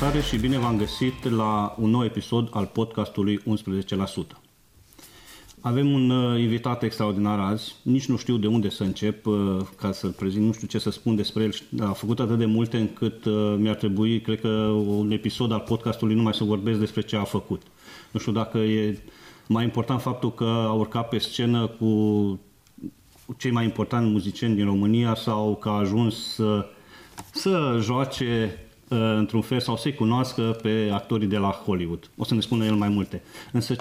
salutare și bine v-am găsit la un nou episod al podcastului 11%. Avem un uh, invitat extraordinar azi, nici nu știu de unde să încep uh, ca să-l prezint, nu știu ce să spun despre el. A făcut atât de multe încât uh, mi-ar trebui, cred că, un episod al podcastului numai să vorbesc despre ce a făcut. Nu știu dacă e mai important faptul că a urcat pe scenă cu cei mai importanti muzicieni din România sau că a ajuns să, să joace uh, într-un fel sau să-i cunoască pe actorii de la Hollywood. O să ne spună el mai multe. Însă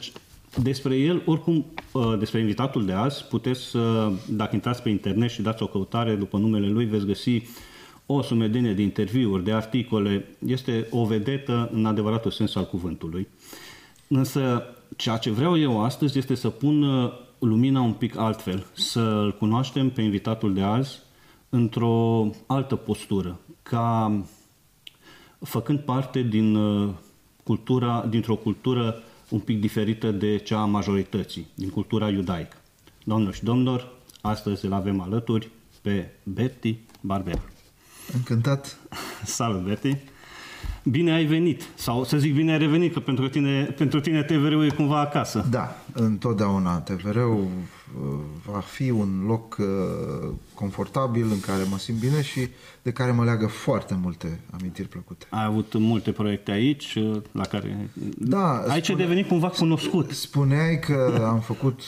despre el, oricum, uh, despre invitatul de azi, puteți să, dacă intrați pe internet și dați o căutare după numele lui, veți găsi o sumedenie de interviuri, de articole. Este o vedetă în adevăratul sens al cuvântului. Însă, ceea ce vreau eu astăzi este să pun uh, lumina un pic altfel, să-l cunoaștem pe invitatul de azi într-o altă postură, ca făcând parte din uh, cultura, dintr-o cultură un pic diferită de cea a majorității, din cultura iudaică. Doamnelor și domnilor, astăzi îl avem alături pe Betty Barber. Încântat! Salut, Betty! Bine ai venit, sau să zic bine ai revenit, că pentru tine, pentru tine TVR-ul e cumva acasă. Da, întotdeauna TVR-ul uh, va fi un loc uh, confortabil în care mă simt bine și de care mă leagă foarte multe amintiri plăcute. Ai avut multe proiecte aici, uh, la care... Da, aici spune... ai devenit cumva cunoscut. Spuneai că am făcut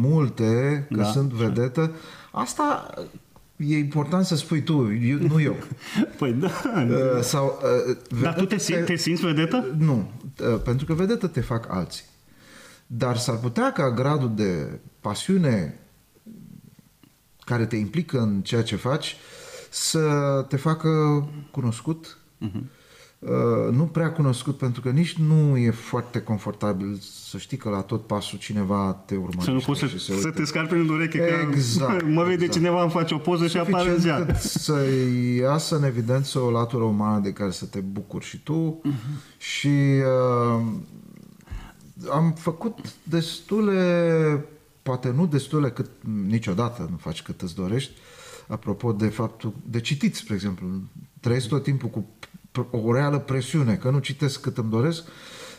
multe, că da. sunt vedetă. Asta e important să spui tu, eu, nu eu. Păi da. Uh, sau, uh, Dar tu te, te, te simți vedetă? Nu, uh, pentru că vedetă te fac alții. Dar s-ar putea ca gradul de pasiune care te implică în ceea ce faci să te facă cunoscut, uh-huh Uh, nu prea cunoscut pentru că nici nu e foarte confortabil să știi că la tot pasul cineva te urmărește. Să nu poți să, să te scarpi în ureche exact, că mă vede exact. cineva, îmi face o poză Suficient și apare în ziar. să iasă în evidență o latură umană de care să te bucuri și tu uh-huh. și uh, am făcut destule, poate nu destule cât niciodată nu faci cât îți dorești, apropo de faptul de citit, spre exemplu. Trăiesc tot timpul cu o reală presiune, că nu citesc cât îmi doresc,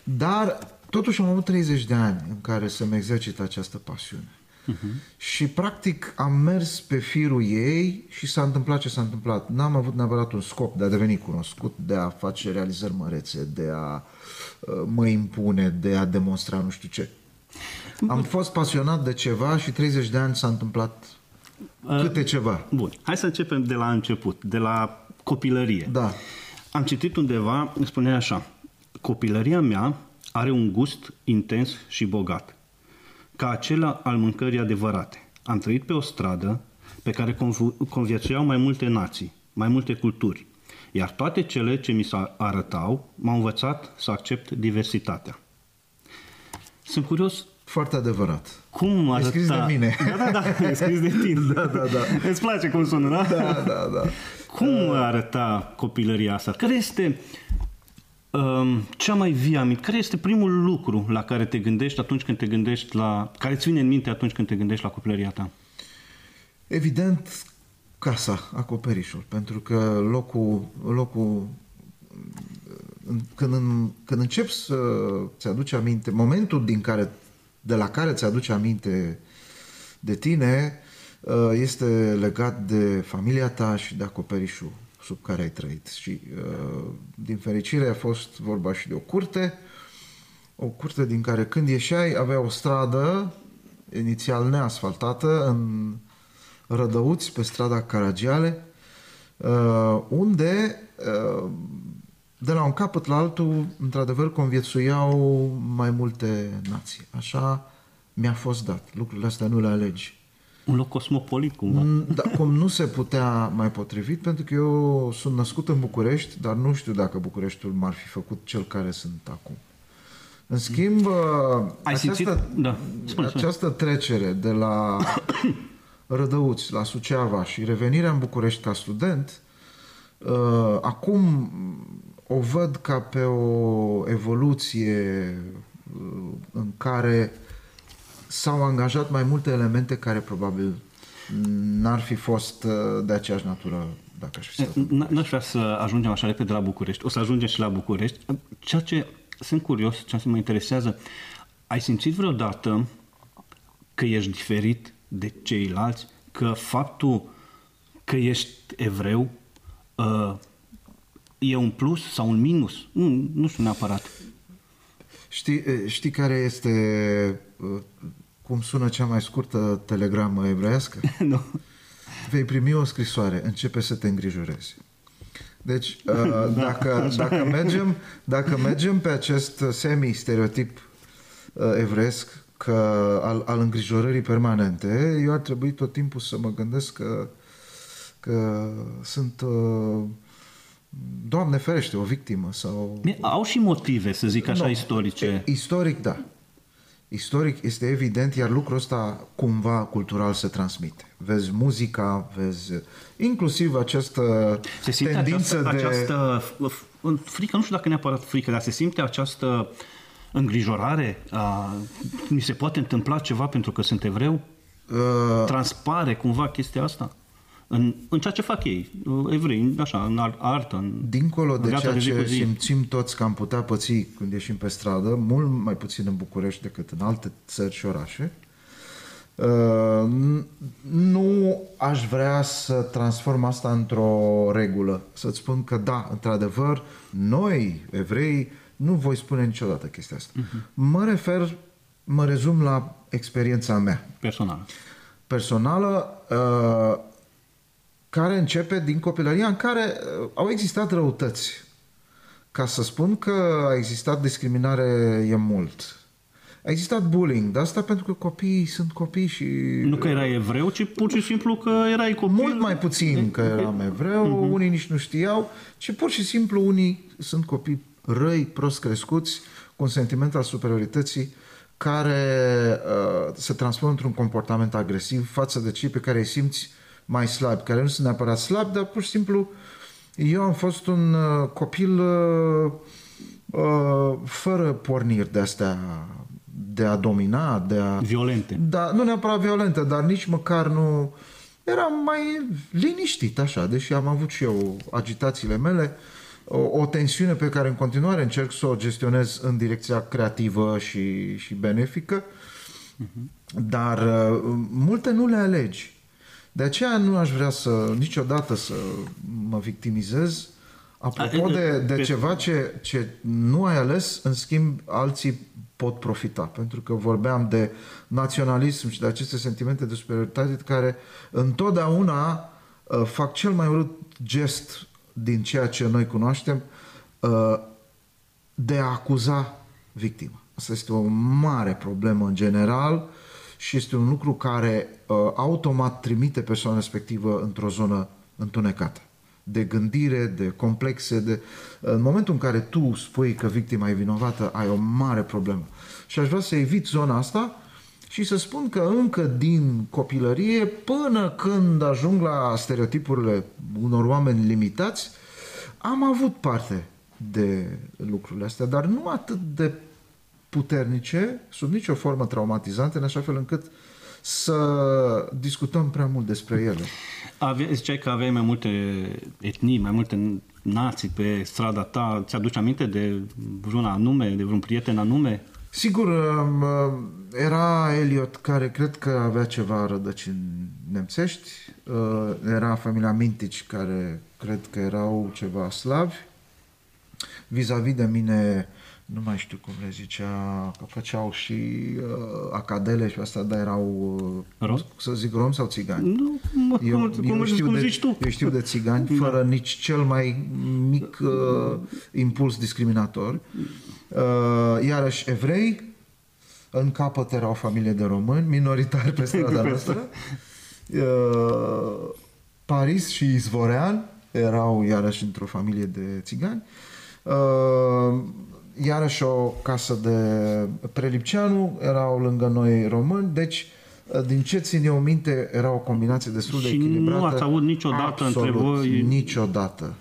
dar totuși am avut 30 de ani în care să-mi exercit această pasiune. Uh-huh. Și practic am mers pe firul ei și s-a întâmplat ce s-a întâmplat. N-am avut neapărat un scop de a deveni cunoscut, de a face realizări mărețe, de a uh, mă impune, de a demonstra nu știu ce. Am fost pasionat de ceva și 30 de ani s-a întâmplat uh, câte ceva. Bun, hai să începem de la început, de la copilărie. Da. Am citit undeva, spunea așa, copilăria mea are un gust intens și bogat, ca acela al mâncării adevărate. Am trăit pe o stradă pe care conviețuiau mai multe nații, mai multe culturi, iar toate cele ce mi se arătau m-au învățat să accept diversitatea. Sunt curios foarte adevărat. Cum arăta... E scris de mine. Da, da, da, e scris de tine. da, da, da. Îți place cum sună, da? Da, da, da. Cum arăta copilăria asta? Care este um, cea mai vie aminte? Care este primul lucru la care te gândești atunci când te gândești la... care îți vine în minte atunci când te gândești la copilăria ta? Evident, casa, acoperișul, pentru că locul, locul când, când începi să-ți aduci aminte, momentul din care, de la care ți aduce aminte de tine, Uh, este legat de familia ta și de acoperișul sub care ai trăit. Și uh, din fericire a fost vorba și de o curte, o curte din care când ieșeai avea o stradă inițial neasfaltată în Rădăuți, pe strada Caragiale, uh, unde de la un capăt la altul, într-adevăr, conviețuiau mai multe nații. Așa mi-a fost dat. Lucrurile astea nu le alegi. Un loc cosmopolit, cumva. Mm, da, cum nu se putea mai potrivit, pentru că eu sunt născut în București, dar nu știu dacă Bucureștiul m-ar fi făcut cel care sunt acum. În schimb, Ai această, Da. Spune, această trecere de la Rădăuți la Suceava și revenirea în București ca student, uh, acum o văd ca pe o evoluție uh, în care s-au angajat mai multe elemente care probabil n-ar fi fost uh, de aceeași natură dacă aș fi stat. N- N-aș vrea să ajungem așa repede la București. O să ajungem și la București. Ceea ce sunt curios, ceea ce mă interesează, ai simțit vreodată că ești diferit de ceilalți? Că faptul că ești evreu uh, e un plus sau un minus? Nu, nu știu neapărat. Știi, știi care este, uh, cum sună cea mai scurtă telegramă evreiască? nu. Vei primi o scrisoare, începe să te îngrijorezi. Deci, uh, dacă, dacă, mergem, dacă mergem pe acest semi-stereotip uh, evresc că al, al îngrijorării permanente, eu ar trebui tot timpul să mă gândesc că, că sunt, uh, Doamne ferește, o victimă sau... Au și motive, să zic așa, Nu. istorice. Istoric, da. Istoric este evident, iar lucrul ăsta cumva cultural se transmite. Vezi muzica, vezi inclusiv această Se simte tendință această, de... această f- frică, nu știu dacă neapărat frică, dar se simte această îngrijorare? A, mi se poate întâmpla ceva pentru că sunt evreu? Uh, Transpare cumva chestia asta? În, în ceea ce fac ei, evrei, așa, în ar- artă, în dincolo în de viața ceea zi cu ce zi. simțim toți că am putea păți când ieșim pe stradă, mult mai puțin în București decât în alte țări și orașe, uh, n- nu aș vrea să transform asta într-o regulă. Să-ți spun că da, într-adevăr, noi, evrei, nu voi spune niciodată chestia asta. Mhm. Mă refer, mă rezum la experiența mea personal. personală uh, care începe din copilăria în care uh, au existat răutăți. Ca să spun că a existat discriminare e mult. A existat bullying, dar asta pentru că copiii sunt copii și... Nu că erai evreu, ci pur și simplu că erai copil. Mult mai puțin că eram evreu, unii nici nu știau, ci pur și simplu unii sunt copii răi, prost crescuți, cu un sentiment al superiorității care uh, se transformă într-un comportament agresiv față de cei pe care îi simți mai slabi, care nu sunt neapărat slabi, dar pur și simplu eu am fost un uh, copil uh, uh, fără porniri de astea de a domina, de a... Violente. Da, nu neapărat violentă, dar nici măcar nu... Eram mai liniștit așa, deși am avut și eu agitațiile mele, o, o tensiune pe care în continuare încerc să o gestionez în direcția creativă și, și benefică, dar uh, multe nu le alegi. De aceea nu aș vrea să niciodată să mă victimizez apropo A, de, de pe- ceva ce, ce nu ai ales, în schimb alții pot profita. Pentru că vorbeam de naționalism și de aceste sentimente de superioritate care întotdeauna uh, fac cel mai urât gest din ceea ce noi cunoaștem uh, de a acuza victima. Asta este o mare problemă în general și este un lucru care uh, automat trimite persoana respectivă într-o zonă întunecată de gândire, de complexe, de... în momentul în care tu spui că victima e vinovată, ai o mare problemă. Și aș vrea să evit zona asta și să spun că încă din copilărie până când ajung la stereotipurile unor oameni limitați, am avut parte de lucrurile astea, dar nu atât de puternice, sub nicio formă traumatizante, în așa fel încât să discutăm prea mult despre ele. Ave, ziceai că aveai mai multe etnii, mai multe nații pe strada ta. Ți-aduci aminte de vreun anume, de vreun prieten anume? Sigur, um, era Eliot care cred că avea ceva rădăcini nemțești, uh, era familia Mintici care cred că erau ceva slavi. Vis-a-vis de mine, nu mai știu cum le zicea, că făceau și uh, acadele și asta, dar erau, uh, Rom? să zic, rom sau țigani. Nu, mă, Eu, cum, cum, eu, știu cum de, zici tu. eu știu de țigani fără nici cel mai mic uh, impuls discriminator. Uh, iarăși evrei, în capăt era o familie de români, minoritari pe strada noastră. Uh, Paris și Izvorean erau iarăși într-o familie de țigani. Uh, iarăși o casă de Prelipceanu, erau lângă noi români, deci uh, din ce țin eu minte, era o combinație destul de Și nu echilibrată. ați avut niciodată Absolut, între voi- Niciodată.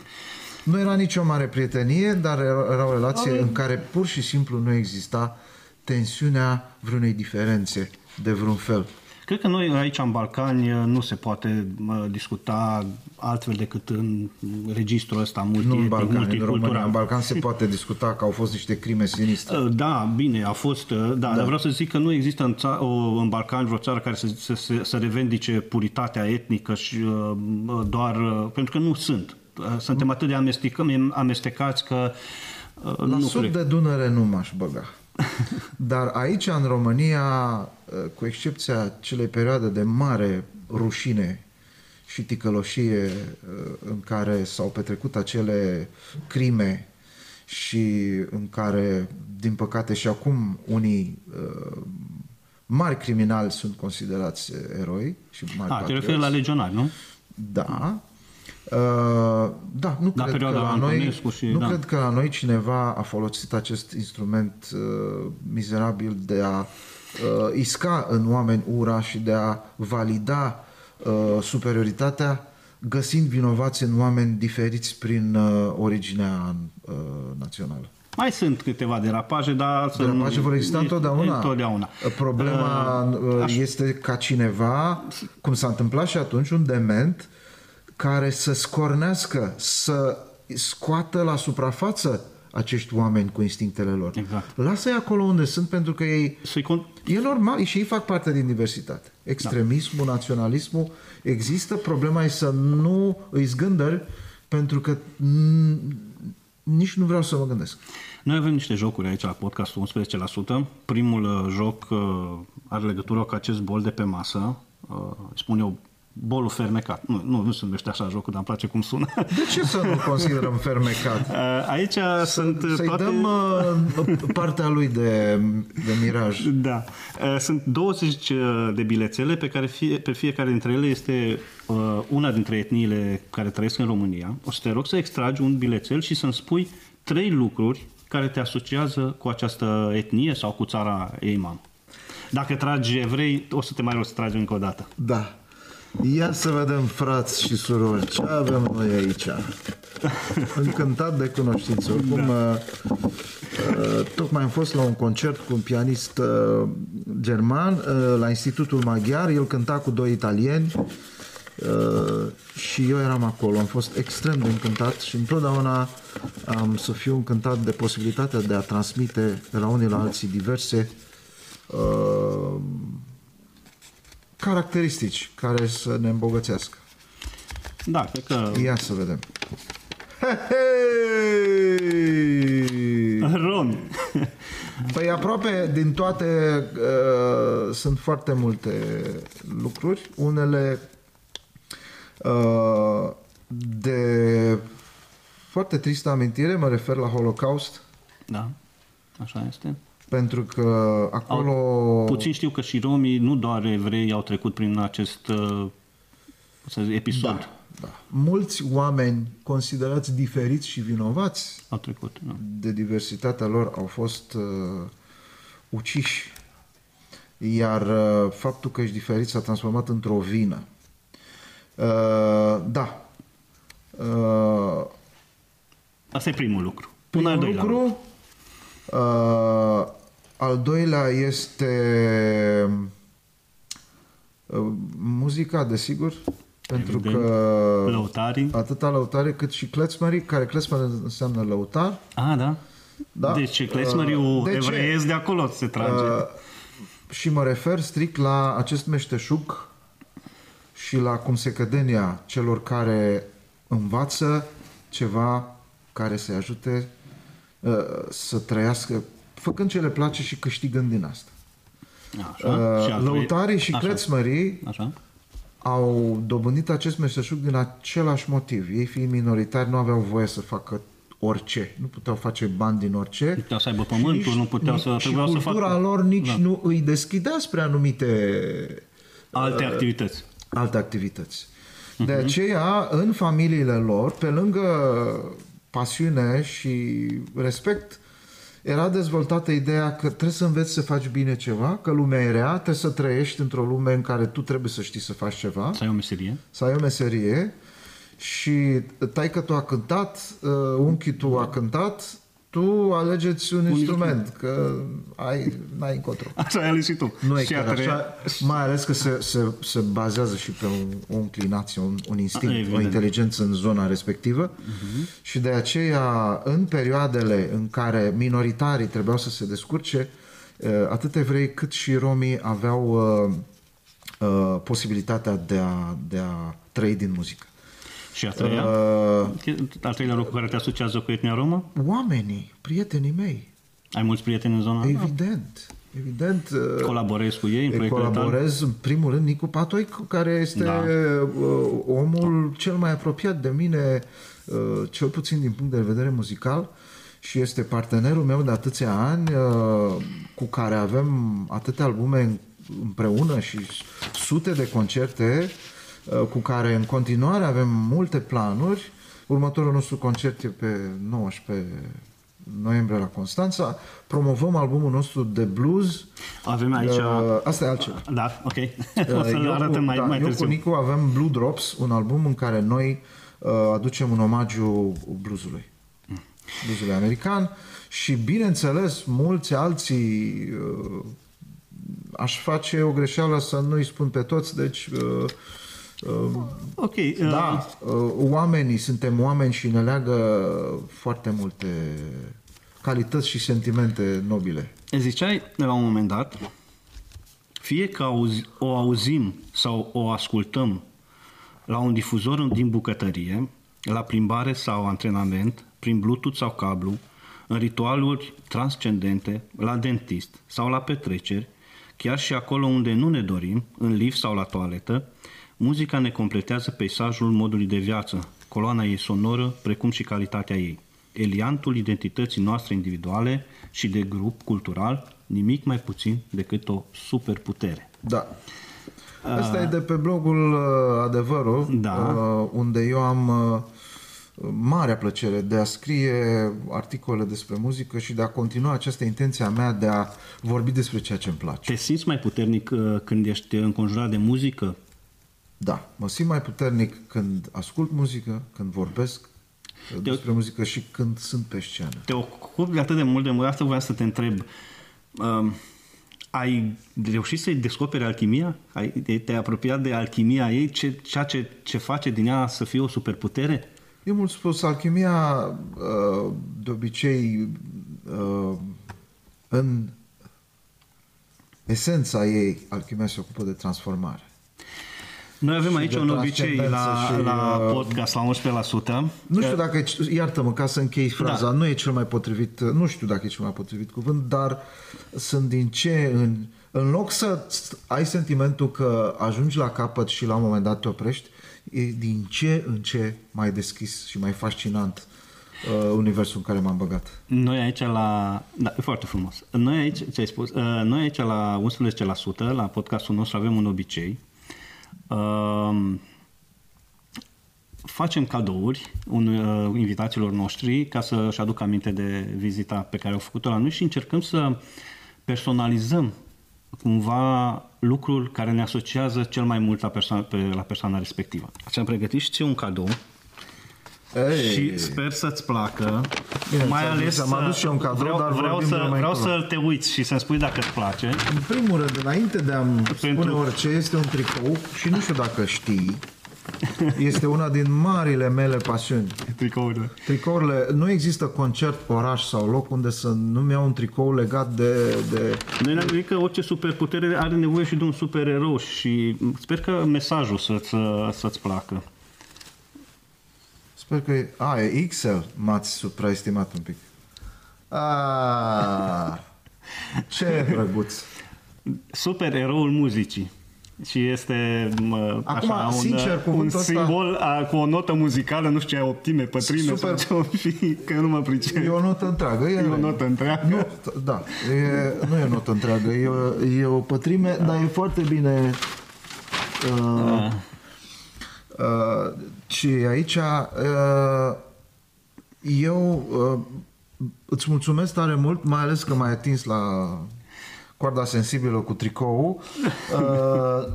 Nu era nicio mare prietenie, dar era, era o relație în care pur și simplu nu exista tensiunea vreunei diferențe de vreun fel. Cred că noi aici în Balcani nu se poate uh, discuta altfel decât în registrul ăsta Nu în multietnic, Balcani, în România. În multicultural. Balcan se poate discuta că au fost niște crime sinistre. Uh, Da, bine, a fost, uh, da, dar vreau să zic că nu există în, ța- o, în Balcani vreo țară care să, să, să, să revendice puritatea etnică și uh, doar, uh, pentru că nu sunt. Uh, Suntem atât de amestecăm, amestecați că uh, La nu sud cred. de Dunăre nu m-aș băga. Dar aici, în România, cu excepția celei perioade de mare rușine și ticăloșie în care s-au petrecut acele crime și în care, din păcate, și acum unii uh, mari criminali sunt considerați eroi și mari A, te patrioți. referi la legionari, nu? Da. Uh, da, nu La cred că perioada la noi, Antonescu și- nu da. cred că la noi cineva a folosit acest instrument uh, mizerabil de a uh, isca în oameni ura și de a valida uh, superioritatea găsind vinovați în oameni diferiți prin uh, originea uh, națională. Mai sunt câteva derapaje, dar... să Derapaje nu- vor exista întotdeauna. Întotdeauna. Problema Uh, uh, este ca cineva, cum s-a întâmplat și atunci, un dement care să scornească, să scoată la suprafață acești oameni cu instinctele lor. Exact. Lasă-i acolo unde sunt, pentru că ei... Să-i con- E normal și ei fac parte din diversitate. Extremismul, naționalismul există, problema e să nu îi zgândări, pentru că mm, nici nu vreau să mă gândesc. Noi avem niște jocuri aici la podcastul 11%. Primul uh, joc uh, are legătură cu acest bol de pe masă. Uh, spun eu bolul fermecat. Nu, nu, nu se numește așa jocul, dar îmi place cum sună. De ce să nu considerăm fermecat? Uh, Aici sunt uh, Să-i toate... dăm uh, partea lui de, de miraj. Da. Uh, Sunt 20 de bilețele pe care fie, pe fiecare dintre ele este uh, una dintre etniile care trăiesc în România. O să te rog să extragi un bilețel și să-mi spui trei lucruri care te asociază cu această etnie sau cu țara ei mamă. Dacă tragi evrei, o să te mai rog să tragi încă o dată. Da. Ia să vedem, frați și surori, ce avem noi aici. Încântat de cunoștință. Oricum, da. uh, tocmai am fost la un concert cu un pianist uh, german uh, la Institutul Maghiar. El cânta cu doi italieni uh, și eu eram acolo. Am fost extrem de încântat și întotdeauna am să fiu încântat de posibilitatea de a transmite de la unii la alții diverse uh, caracteristici care să ne îmbogățească. Da, cred că... Ia să vedem. Hei! Romi. Păi aproape din toate uh, sunt foarte multe lucruri, unele uh, de foarte tristă amintire, mă refer la Holocaust, Da, așa este. Pentru că acolo... Puțin știu că și romii, nu doar evrei, au trecut prin acest uh, să zic, episod. Da, da. Mulți oameni considerați diferiți și vinovați Au trecut, da. de diversitatea lor au fost uh, uciși. Iar uh, faptul că ești diferit s-a transformat într-o vină. Uh, da. Uh, Asta e primul lucru. Un primul al doilea lucru. lucru. Uh, al doilea este uh, muzica, desigur, pentru Evident. că Lăutarii. atâta lăutare cât și klezmerii, care klezmer înseamnă lăutar, Ah, da? Da. Deci klezmeriul Uh, de ce? evreiesc de acolo se trage. Uh, și mă refer strict la acest meșteșug și la cum se cădenia celor care învață ceva care să-i ajute uh, să trăiască făcând ce le place și câștigând din asta. Așa. și Uh, al lăutarii și Așa. crețmării Așa. au dobândit acest meșteșug din același motiv. Ei fiind minoritari nu aveau voie să facă orice. Nu puteau face bani din orice. Nu puteau să aibă pământul, Și nu puteau să- și trebuiau să cultura facă- lor nici Da. nu îi deschidea spre anumite Alte activități. alte activități. De aceea, în familiile lor, pe lângă pasiune și respect, era dezvoltată ideea că trebuie să înveți să faci bine ceva, că lumea e rea, trebuie să trăiești într-o lume în care tu trebuie să știi să faci ceva, Să ai o meserie. să ai o meserie și taică tu a cântat, uh, unchiul tu a cântat, tu alegeți un, un instrument, că ai, n-ai încotro. Așa ai ales și tu. Nu e și chiar tre- așa, mai ales că se, se, se bazează și pe un, o inclinație, un, un instinct, Evident. o inteligență în zona respectivă uh-huh. și de aceea în perioadele în care minoritarii trebuiau să se descurce, uh, atât evrei cât și romii aveau uh, uh, posibilitatea de a, de a trăi din muzică. Și a treia? Uh, Al treilea lucru care te asociază cu etnia romă? oamenii, prietenii mei, Ai mulți prieteni în zona? evident, evident. uh, Colaborezi cu ei în Îi proiectele tale? colaborez în primul rând Nicu Patoi, care este Da. uh, omul cel mai apropiat de mine, uh, cel puțin din punct de vedere muzical, și este partenerul meu de atâția ani, uh, cu care avem atâtea albume împreună și sute de concerte, uh, cu care în continuare avem multe planuri. Următorul nostru concert e pe 19 noiembrie la Constanța. Promovăm albumul nostru de blues. Avem aici... Uh, asta e altceva. Da, ok. o Uh, să-l eu arătăm cu- mai, da, mai eu târziu. cu Nicu avem Blue Drops, un album în care noi uh, aducem un omagiu bluesului. Bluesului american și bineînțeles mulți alții uh, aș face o greșeală să nu-i spun pe toți, deci uh, uh, Ok. uh, da, uh, oamenii, suntem oameni și ne leagă foarte multe calități și sentimente nobile. Ziceai la un moment dat, fie că auzi, o auzim sau o ascultăm la un difuzor din bucătărie, la plimbare sau antrenament, prin Bluetooth sau cablu, în ritualuri transcendente, la dentist sau la petreceri, chiar și acolo unde nu ne dorim, în lift sau la toaletă, muzica ne completează peisajul modului de viață, coloana ei sonoră, precum și calitatea ei. Eliantul identității noastre individuale și de grup cultural, nimic mai puțin decât o superputere. Da. Asta e de pe blogul uh, Adevărul, Da. uh, unde eu am uh, marea plăcere de a scrie articole despre muzică și de a continua această intenție a mea de a vorbi despre ceea ce îmi place. Te simți mai puternic uh, când ești înconjurat de muzică? Da, mă simt mai puternic când ascult muzică, când vorbesc uh, despre muzică și când sunt pe scenă. Te ocupi de atât de mult de mult, asta voiam să te întreb. Um, ai reușit să-i descoperi alchimia? Ai, te-ai apropiat de alchimia ei? Ce, ceea ce, ce face din ea să fie o superputere? E mult spus, alchimia uh, de obicei uh, în esența ei, alchimia se ocupă de transformare. Noi avem Și aici de un obicei la, transcendență și, la uh, podcast, la 11%. Nu știu dacă, e- iartă-mă ca să închei fraza, Da. nu e cel mai potrivit, nu știu dacă e cel mai potrivit cuvânt, dar sunt din ce în, în loc să ai sentimentul că ajungi la capăt și la un moment dat te oprești, e din ce în ce mai deschis și mai fascinant uh, universul în care m-am băgat. Noi aici la... Da, e foarte frumos. Noi aici, ce ai spus, uh, noi aici la 11%, la podcastul nostru, avem un obicei. Um, facem cadouri un, uh, invitațiilor noștri ca să-și aducă aminte de vizita pe care au făcut-o la noi și încercăm să personalizăm cumva lucrul care ne asociază cel mai mult la persoana, pe, la persoana respectivă. Și am pregătit și ție un cadou Ei, și sper să-ți placă. Bine, mai ți-am adus- ales am adus și eu un cadou, vreau, dar vreau, vorbim să, de mai vreau încolo. să te uiți și să-mi spui dacă îți place. În primul rând, înainte de a-mi spune Pentru- orice, este un tricou și nu știu dacă știi, este una din marile mele pasiuni. Tricourile. Tricourile, nu există concert, oraș sau loc unde să nu-mi iau un tricou legat de... de... Noi ne-am gândit că orice superputere are nevoie și de un supererou și sper că mesajul să-ți, să-ți placă. Sper că e... A, e XL. M-ați supraestimat un pic. A, ce drăguț. Supereroul muzicii. Și este mă, Acum, așa, un, sincer, un cuvântul ăsta- simbol a, cu o notă muzicală, nu știu ce, optime, pătrime Super. sau ce fi, că nu mă pricep. E o notă întreagă. E, E o notă întreagă. Nu, t- da, e, nu e o notă întreagă, e o, e o pătrime, dar e foarte bine... Uh, uh, și aici uh, eu uh, îți mulțumesc tare mult, mai ales că m-ai atins la coarda sensibilă cu tricou. Uh,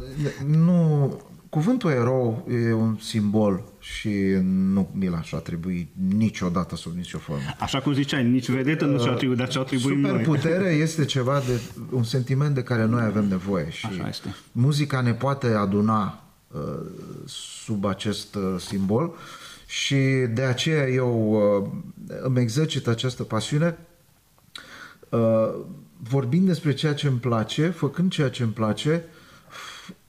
nu, cuvântul erou e un simbol și nu mi l-aș atribui niciodată sub nicio formă. Așa cum ziceai, nici vedetă nu și-o atribui, dar ce-o atribuim noi. Superputere este ceva de un sentiment de care noi avem nevoie și Așa este. muzica ne poate aduna uh, sub acest uh, simbol și de aceea eu uh, îmi exercit această pasiune uh, vorbind despre ceea ce îmi place, făcând ceea ce îmi place,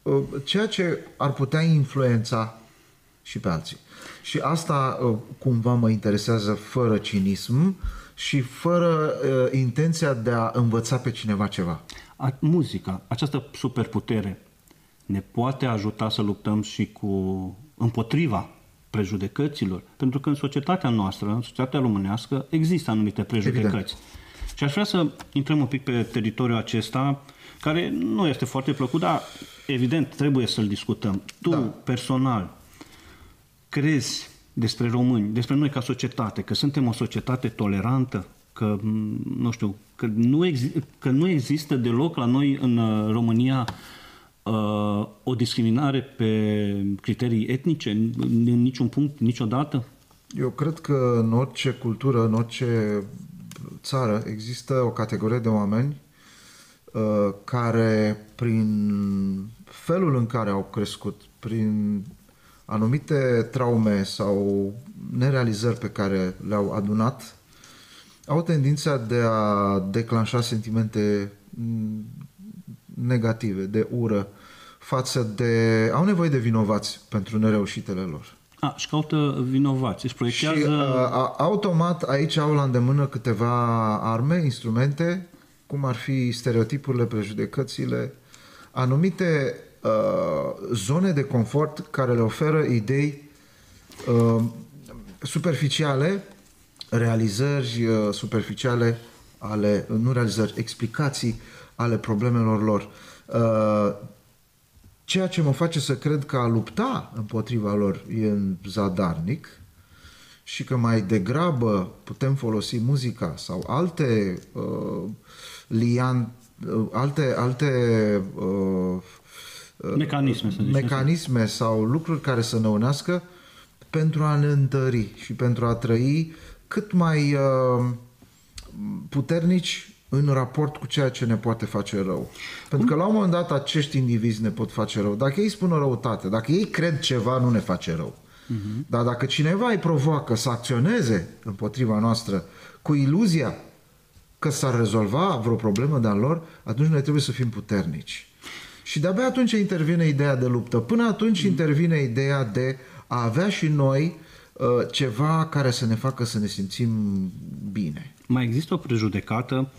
uh, ceea ce ar putea influența și pe alții. Și asta uh, cumva mă interesează fără cinism și fără uh, intenția de a învăța pe cineva ceva. A, muzica, această superputere, ne poate ajuta să luptăm și cu împotriva prejudecăților, pentru că în societatea noastră, în societatea românească, există anumite prejudecăți. Evident. Și aș vrea să intrăm un pic pe teritoriul acesta, care nu este foarte plăcut, dar evident trebuie să-l discutăm. Tu, da. personal, crezi despre români, despre noi ca societate, că suntem o societate tolerantă, că, nu știu, că nu, exi- că nu există deloc la noi în uh, România uh, o discriminare pe criterii etnice, în niciun punct, niciodată? Eu cred că în orice cultură, în orice țară, există o categorie de oameni uh, care, prin felul în care au crescut, prin anumite traume sau nerealizări pe care le-au adunat, au tendința de a declanșa sentimente negative, de ură, față de... au nevoie de vinovați pentru nereușitele lor. A, și caută vinovați, își proiectează... Și a, automat aici au la îndemână câteva arme, instrumente, cum ar fi stereotipurile, prejudecățile, anumite uh, zone de confort care le oferă idei uh, superficiale, realizări uh, superficiale ale, nu realizări, explicații ale problemelor lor. Uh, ceea ce mă face să cred că a lupta împotriva lor e zadarnic și că mai degrabă putem folosi muzica sau alte uh, lian, uh, alte, alte uh, mecanisme, să mecanisme sau lucruri care să ne unească pentru a ne întări și pentru a trăi cât mai uh, puternici în raport cu ceea ce ne poate face rău. Pentru că la un moment dat acești indivizi ne pot face rău. Dacă ei spun o răutate, dacă ei cred ceva, nu ne face rău. Uh-huh. Dar dacă cineva îi provoacă să acționeze împotriva noastră cu iluzia că s-ar rezolva vreo problemă de-a lor, atunci noi trebuie să fim puternici. Și de-abia atunci intervine ideea de luptă. Până atunci intervine ideea de a avea și noi uh, ceva care să ne facă să ne simțim bine. Mai există o prejudecată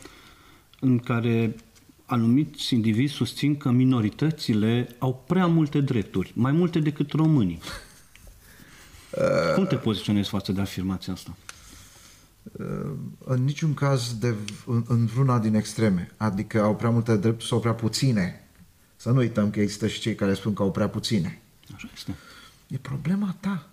în care anumiți indivizi susțin că minoritățile au prea multe drepturi, mai multe decât românii. Uh, Cum te poziționezi față de afirmația asta? Uh, în niciun caz de, în, în vreuna din extreme. Adică au prea multe drepturi sau prea puține. Să nu uităm că există și cei care spun că au prea puține. Așa este. E problema ta.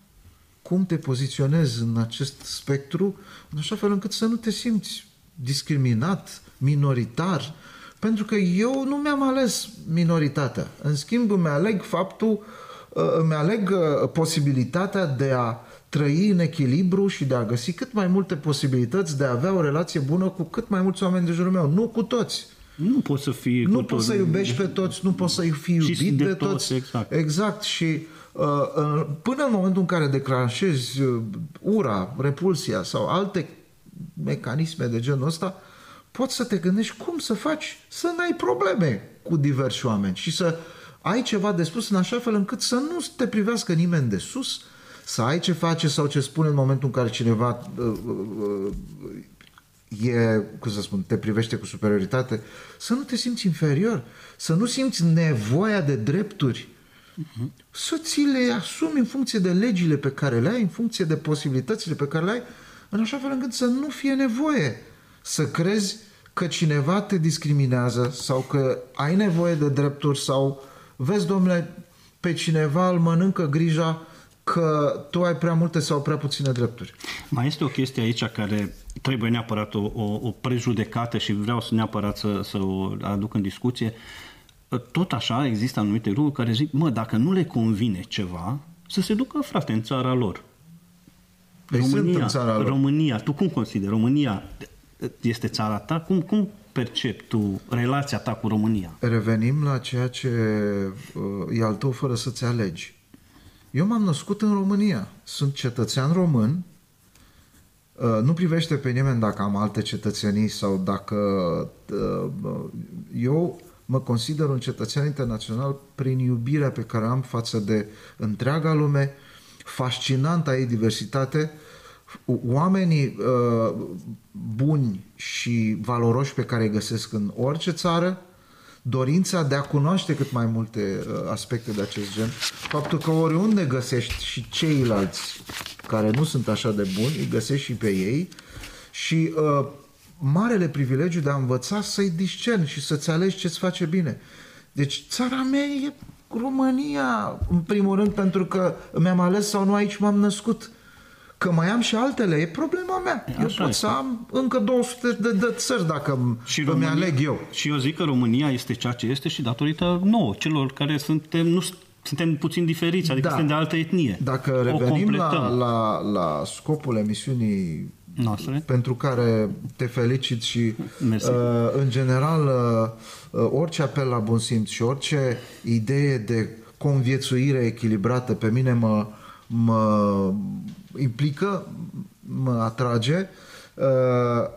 Cum te poziționezi în acest spectru în așa fel încât să nu te simți discriminat, minoritar, pentru că eu nu mi-am ales minoritatea. În schimb, îmi aleg faptul, uh, îmi aleg uh, posibilitatea de a trăi în echilibru și de a găsi cât mai multe posibilități de a avea o relație bună cu cât mai mulți oameni de jurul meu, nu cu toți. Nu poți să fii Nu poți să iubești pe toți, nu poți să fii iubit de, de toți. toți. Exact. exact. Și uh, până în momentul în care declanșezi ura, repulsia sau alte mecanisme de genul ăsta, poți să te gândești cum să faci să n-ai probleme cu diversi oameni și să ai ceva de spus în așa fel încât să nu te privească nimeni de sus, să ai ce face sau ce spune în momentul în care cineva uh, uh, e, cum să spun, te privește cu superioritate, să nu te simți inferior, să nu simți nevoia de drepturi, uh-huh. să ți le asumi în funcție de legile pe care le ai, în funcție de posibilitățile pe care le ai, în așa fel încât să nu fie nevoie să crezi că cineva te discriminează sau că ai nevoie de drepturi sau vezi, domnule, pe cineva îl mănâncă grija că tu ai prea multe sau prea puține drepturi. Mai este o chestie aici care trebuie neapărat o, o, o prejudecată și vreau să neapărat să, să o aduc în discuție. tot așa există anumite lucruri care zic, mă, dacă nu le convine ceva, să se ducă, frate, în țara lor. Ei sunt România, în țara lor. România, tu cum consideri? România este țara ta? Cum, cum percepi tu relația ta cu România? Revenim la ceea ce uh, e al tău fără să-ți alegi. Eu m-am născut în România. Sunt cetățean român. Uh, nu privește pe nimeni dacă am alte cetățenii sau dacă... Uh, eu mă consider un cetățean internațional prin iubirea pe care am față de întreaga lume, fascinanta ei diversitate, oamenii uh, buni și valoroși pe care îi găsesc în orice țară, dorința de a cunoaște cât mai multe uh, aspecte de acest gen, faptul că oriunde găsești și ceilalți care nu sunt așa de buni, îi găsești și pe ei și uh, marele privilegiu de a învăța să-i discerni și să-ți alegi ce-ți face bine. Deci țara mea e România, în primul rând, pentru că mi-am ales sau nu aici m-am născut. Că mai am și altele, e problema mea. Așa eu pot este. să am încă 200 de, de țări dacă îmi, Și îmi România- aleg eu. Și eu zic că România este ceea ce este și datorită nouă, celor care suntem, nu, suntem puțin diferiți, adică Da. suntem de altă etnie. Dacă O revenim la, completăm. la, la scopul emisiunii Noastre. pentru care te felicit și Mersi. uh, în general uh, uh, orice apel la bun simț și orice idee de conviețuire echilibrată pe mine mă, mă implică, mă atrage, uh,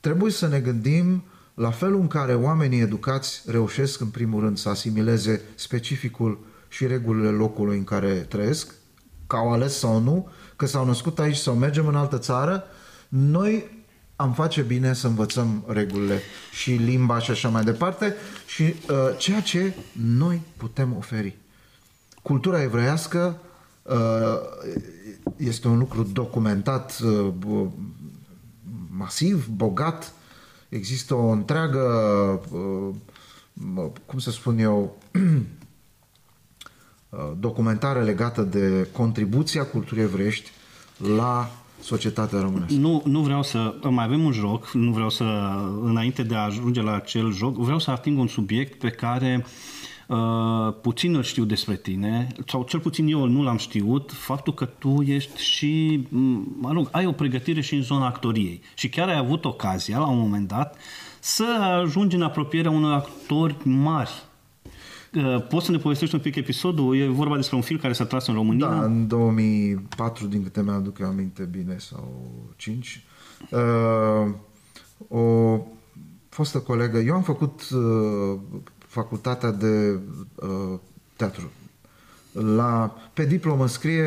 trebuie să ne gândim la felul în care oamenii educați reușesc în primul rând să asimileze specificul și regulile locului în care trăiesc, că au ales sau nu, că s-au născut aici sau mergem în altă țară, noi am face bine să învățăm regulile și limba și așa mai departe și uh, ceea ce noi putem oferi. Cultura evreiască uh, este un lucru documentat uh, b- masiv, bogat. Există o întreagă, uh, mă, cum să spun eu, uh, documentare legată de contribuția culturii evreiești la societatea românească. Nu, nu vreau să... Mai avem un joc, nu vreau să... Înainte de a ajunge la acel joc, vreau să ating un subiect pe care uh, puțin îl știu despre tine, sau cel puțin eu nu l-am știut, faptul că tu ești și, m, mă rog, ai o pregătire și în zona actoriei. Și chiar ai avut ocazia, la un moment dat, să ajungi în apropierea unor actori mari. Uh, Poți să ne povestești un pic episodul? E vorba despre un film care s-a tras în România? Da, în 2004, din câte mi-aduc eu aminte bine, sau 5, uh, o fostă colegă, eu am făcut uh, facultatea de uh, teatru. La, pe diplomă scrie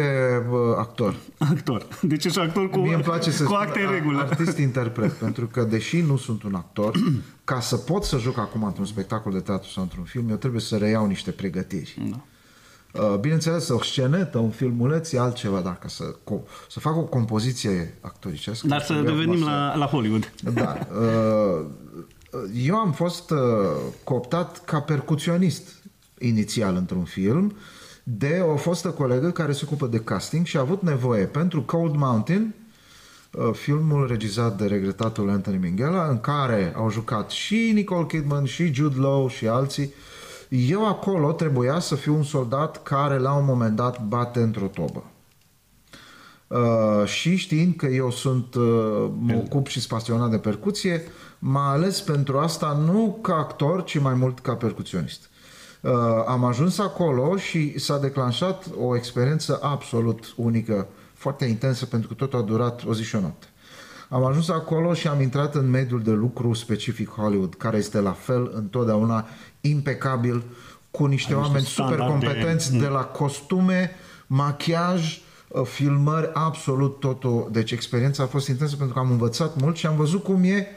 uh, actor. Actor. Deci ești actor cu, Mie îmi place să cu spun acte în a- regulă. Artist-interpret, pentru că deși nu sunt un actor, ca să pot să joc acum într-un spectacol de teatru sau într-un film, eu trebuie să reiau niște pregătiri. Da. Uh, Bineînțeles, o scenetă, un filmuleț e altceva, dacă să, co- să fac o compoziție actoricească. Dar să trebuie acum revenim să- la, la Hollywood. Da. uh, Eu am fost uh, cooptat ca percuționist inițial într-un film de o fostă colegă care se ocupă de casting și a avut nevoie pentru Cold Mountain, uh, filmul regizat de regretatul Anthony Minghella, în care au jucat și Nicole Kidman, și Jude Law și alții. Eu acolo trebuia să fiu un soldat care la un moment dat bate într-o tobă. Uh, și știind că eu sunt, uh, mă ocup și sunt pasionat de percuție, m-a ales pentru asta nu ca actor, ci mai mult ca percuționist. Uh, am ajuns acolo și s-a declanșat o experiență absolut unică, foarte intensă, pentru că totul a durat o zi și o noapte. Am ajuns acolo și am intrat în mediul de lucru specific Hollywood, care este la fel întotdeauna impecabil, cu niște Ai niște oameni super standarde. competenți de la costume, machiaj, uh, filmări, absolut totul. Deci experiența a fost intensă pentru că am învățat mult și am văzut cum e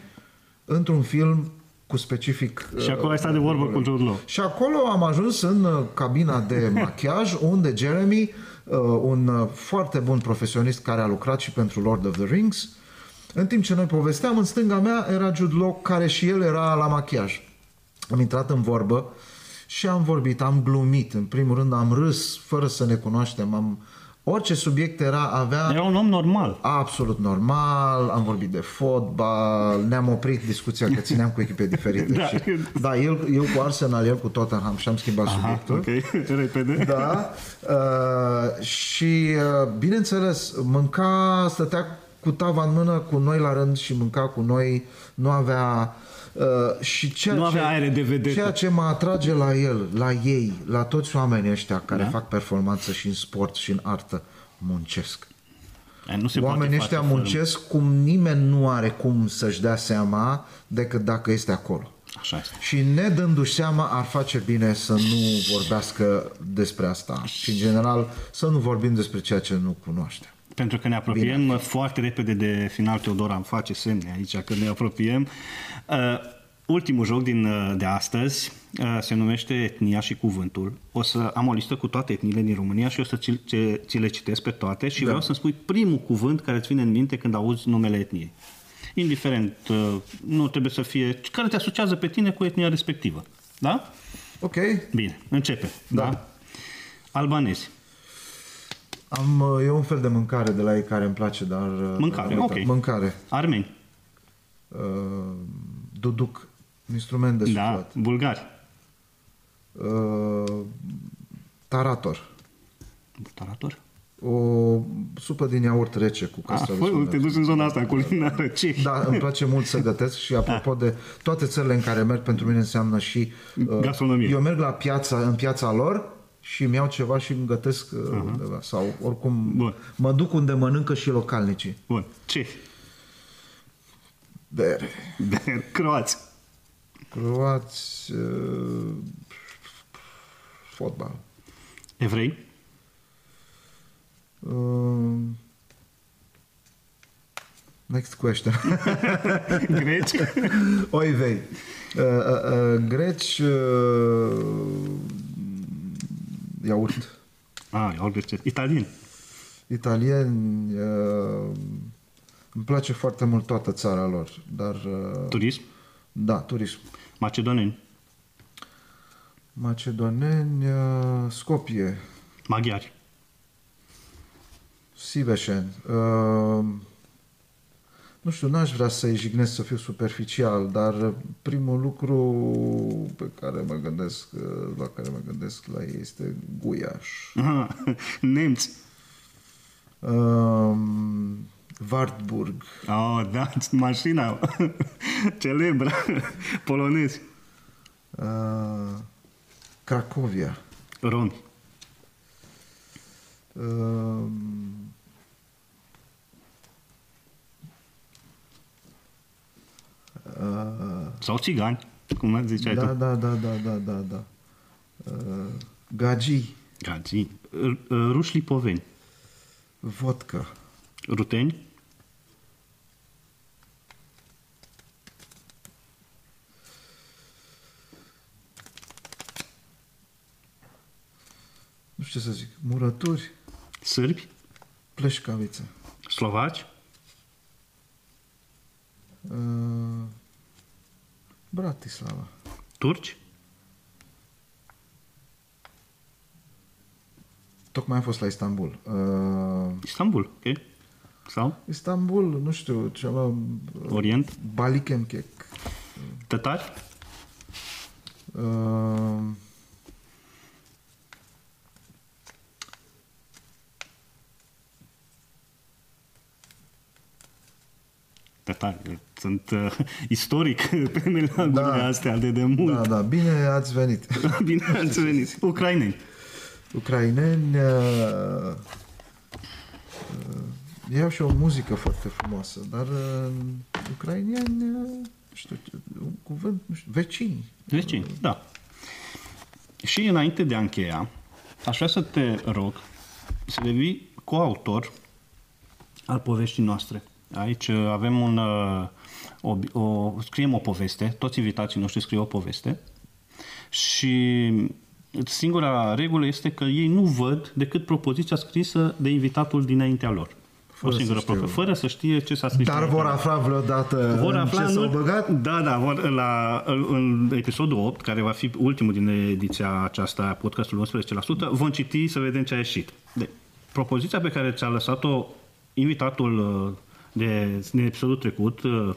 într-un film cu specific... Și acolo ai stat de vorbă cu Jude Law. Și acolo am ajuns în uh, cabina de machiaj, unde Jeremy, uh, un uh, foarte bun profesionist care a lucrat și pentru Lord of the Rings, în timp ce noi povesteam, în stânga mea era Jude Law, care și el era la machiaj. Am intrat în vorbă și am vorbit, am glumit. În primul rând am râs fără să ne cunoaștem, am Orice subiect era, avea Era un om normal. absolut normal, am vorbit de fotbal, ne-am oprit discuția că țineam cu echipe diferite. Da. și, da el, eu cu Arsenal, el cu Tottenham și am schimbat Aha, subiectul. ok, repede. Da. Uh, și, uh, bineînțeles, mânca, stătea cu tava în mână cu noi la rând și mânca cu noi, nu avea... Uh, și ceea Nu ce, avea aere de vedetă. Ceea ce mă atrage la el, la ei, la toți oamenii ăștia care Da. fac performanță și în sport și în artă, muncesc. E, Nu se Oamenii poate ăștia face fără- muncesc cum nimeni nu are cum să-și dea seama decât dacă este acolo. Așa este. Și ne dându-și seama, ar face bine să nu vorbească despre asta. Și, în general, să nu vorbim despre ceea ce nu cunoaștem. Pentru că ne apropiem Bine. foarte repede de final, Teodor am face semne aici că ne apropiem. Uh, ultimul joc din, uh, de astăzi uh, se numește Etnia și Cuvântul. O să am o listă cu toate etniile din România și o să ți, ți, ți le citesc pe toate și da. vreau să-mi spui primul cuvânt care îți vine în minte când auzi numele etniei. Indiferent, uh, nu trebuie să fie... care te asociază pe tine cu etnia respectivă. Da? Ok. Bine, începe. Da. da? Albanezi. Am, uh, e un fel de mâncare de la ei care îmi place, dar... uh, Mâncare, am ok. uitat. Mâncare. Armeni. Uh, duduc. Instrument de Da. suflat. Bulgari. Uh, tarator. Tarator. O supă din iaurt rece cu Ah, castraveți. fă, te duci în zona asta culinară. Ce? Da, îmi place mult să gătesc și apropo de toate țările în care merg, pentru mine înseamnă și... uh, Gastronomie. Eu merg la piața, în piața lor și îmi iau ceva și îmi gătesc uh, undeva. Sau oricum Bun. mă duc unde mănâncă și localnicii. Bun. Ce? Bere. De croați. Croați... Uh, fotbal. Evrei. Uh, next question. Greci. Oivei. Uh, uh, uh, greci... Uh, iaurt. ah, eu greci. Italieni. Italieni... Uh, îmi place foarte mult toată țara lor, dar... Uh, Turism. da, turism. Macedoneni. Macedoneni, uh, Scopie, Maghiari. Sivesen. Uh, nu știu, n-aș vrea să-i jignesc să fiu superficial, dar primul lucru pe care mă gândesc, uh, la care mă gândesc la ei este guiaș. Ah, Nemți. Um, Wartburg, Oh, da, mașina celebră. Polonezi. uh, Cracovia, Romi. um, uh, Sau țigani. Cum ați ziceai da, tu. da, da, da, da, da, da. Uh, Gagii, Gazi. Ruși lipoveni. vodka, Ruteni. nu știu ce să zic, murături, Sârbi. pleșcavițe. Slovaci. Bratislava. Turci. Tocmai am fost la Istanbul. Uh, Istanbul. Ok. Sau Istanbul, nu știu, ceva... Uh, Orient. Balikemkek. Tătari. Uh, Tătari. Sunt uh, istoric pe meleagurile Da. astea de demult. da, da, bine ați venit. Bine ați venit. Ucraineni. Ucraineni uh, uh, ei au și o muzică foarte frumoasă, dar uh, ucrainieni, uh, nu știu, un cuvânt, nu știu, vecini. Vecini, da. Și înainte de a încheia, aș vrea să te rog să devii coautor al poveștii noastre. Aici uh, avem un, uh, o, o, scriem o poveste, toți invitații noștri scriu o poveste și singura regulă este că ei nu văd decât propoziția scrisă de invitatul dinaintea lor. Fără o singură să știe. propo- fără să știe ce s-a scris. Dar dinaintea vor lor. afla vreodată Vor în afla ce în, s-au băgat? Da, da, vor, la, în episodul 8, care va fi ultimul din ediția aceasta a podcastului 11%, vom citi să vedem ce a ieșit. De, propoziția pe care ți-a lăsat-o invitatul uh, de, de episodul trecut, uh,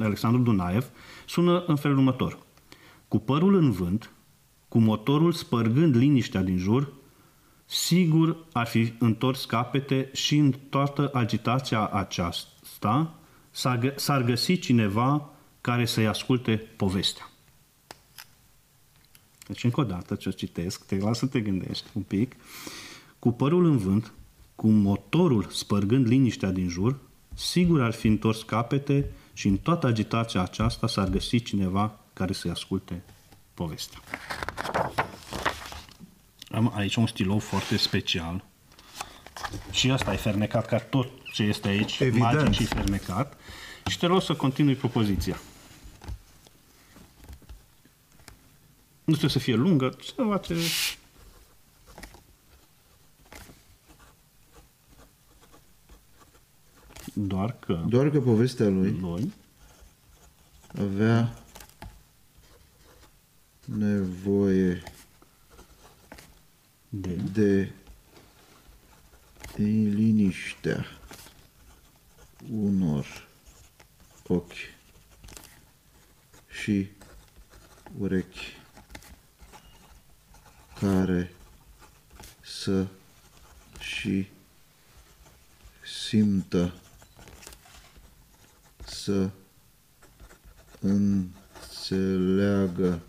Alexandru Dunaev, sună în felul următor. Cu părul în vânt, cu motorul spărgând liniștea din jur, sigur ar fi întors capete și în toată agitația aceasta s-ar găsi cineva care să-i asculte povestea. Deci, încă o dată, ce o citesc, te las să te gândești un pic. Cu părul în vânt, cu motorul spărgând liniștea din jur, sigur ar fi întors capete și în toată agitația aceasta s-ar găsi cineva care să-i asculte povestea. Am aici un stilou foarte special și asta e fermecat ca tot ce este aici, Evident. magic și fermecat. Și te rog să continui propoziția. Nu trebuie să fie lungă, ceva ce... Doar că Doar că povestea lui noi avea nevoie de de liniștea unor ochi și urechi care să și simtă să înțeleagă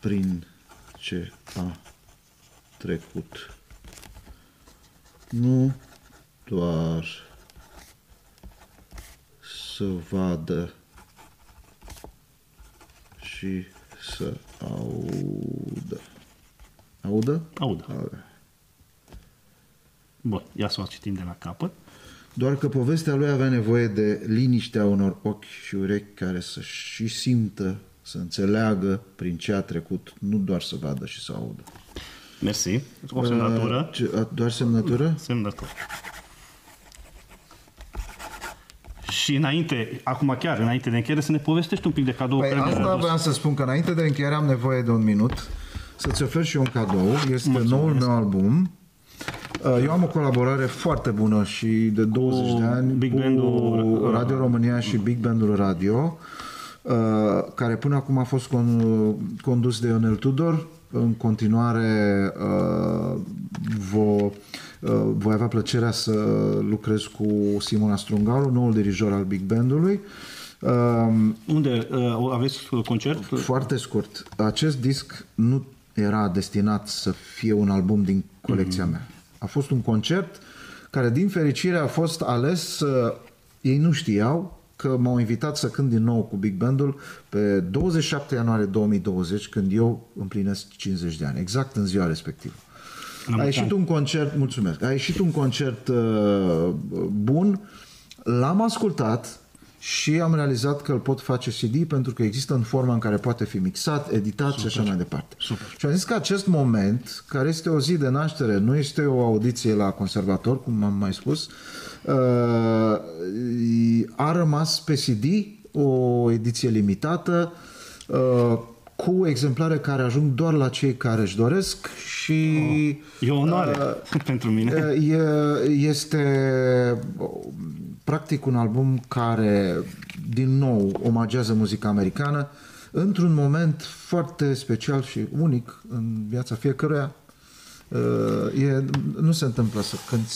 prin ce a trecut. Nu doar să vadă și să audă. Audă? audă. Audă. Bun, ia să o citim de la capăt. Doar că povestea lui avea nevoie de liniștea unor ochi și urechi care să și simtă, să înțeleagă prin ce a trecut, nu doar să vadă și să audă. Mersi. O semnătură. Uh, ce, a- doar semnătură? Semnătură. Și înainte, acum chiar, înainte de încheiere, să ne povestești un pic de cadou Păi care mi-l asta adus. vreau să spun că înainte de încheiere am nevoie de un minut să-ți ofer și eu un cadou. Este Mulțumesc. noul meu album. Uh, Eu am o colaborare foarte bună și de 20 Cu de ani Big cu Band-ul, uh, Radio România și Big Bandul Radio, uh, care până acum a fost con- condus de Ionel Tudor. În continuare uh, vo, uh, voi avea plăcerea să lucrez cu Simona Strungaru, noul dirijor al Big Bandului. Um, Unde uh, aveți concert? foarte scurt. Acest disc nu era destinat să fie un album din colecția mea. A fost un concert care, din fericire, a fost ales. Uh, ei nu știau că m-au invitat să cânt din nou cu Big Bandul pe 27 ianuarie 2020, când eu împlinesc 50 de ani, exact în ziua respectivă. La A mulți ieșit ani. un concert, mulțumesc, a ieșit un concert uh, bun, l-am ascultat și am realizat că îl pot face CD pentru că există în forma în care poate fi mixat, editat și așa mai departe. Super. Și am zis că acest moment, care este o zi de naștere, nu este o audiție la conservator, cum am mai spus, uh, a rămas pe CD o ediție limitată uh, cu exemplare care ajung doar la cei care își doresc și E o onoare pentru mine. E, este practic un album care, din nou, omagează muzica americană într-un moment foarte special și unic în viața fiecăruia. E, nu se întâmplă să cânti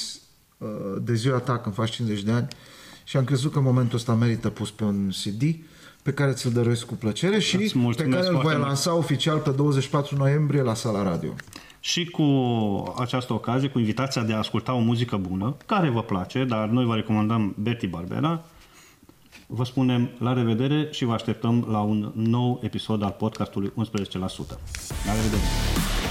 de ziua ta când faci 50 de ani și am crezut că momentul ăsta merită pus pe un CD pe care ți-l dăruiesc cu plăcere și Îți pe mulțumesc care îl foarte voi mult. lansa oficial pe 24 noiembrie la sala radio. Și cu această ocazie, cu invitația de a asculta o muzică bună, care vă place, dar noi vă recomandăm Betty Barbera, vă spunem la revedere și vă așteptăm la un nou episod al podcastului 11%. La revedere!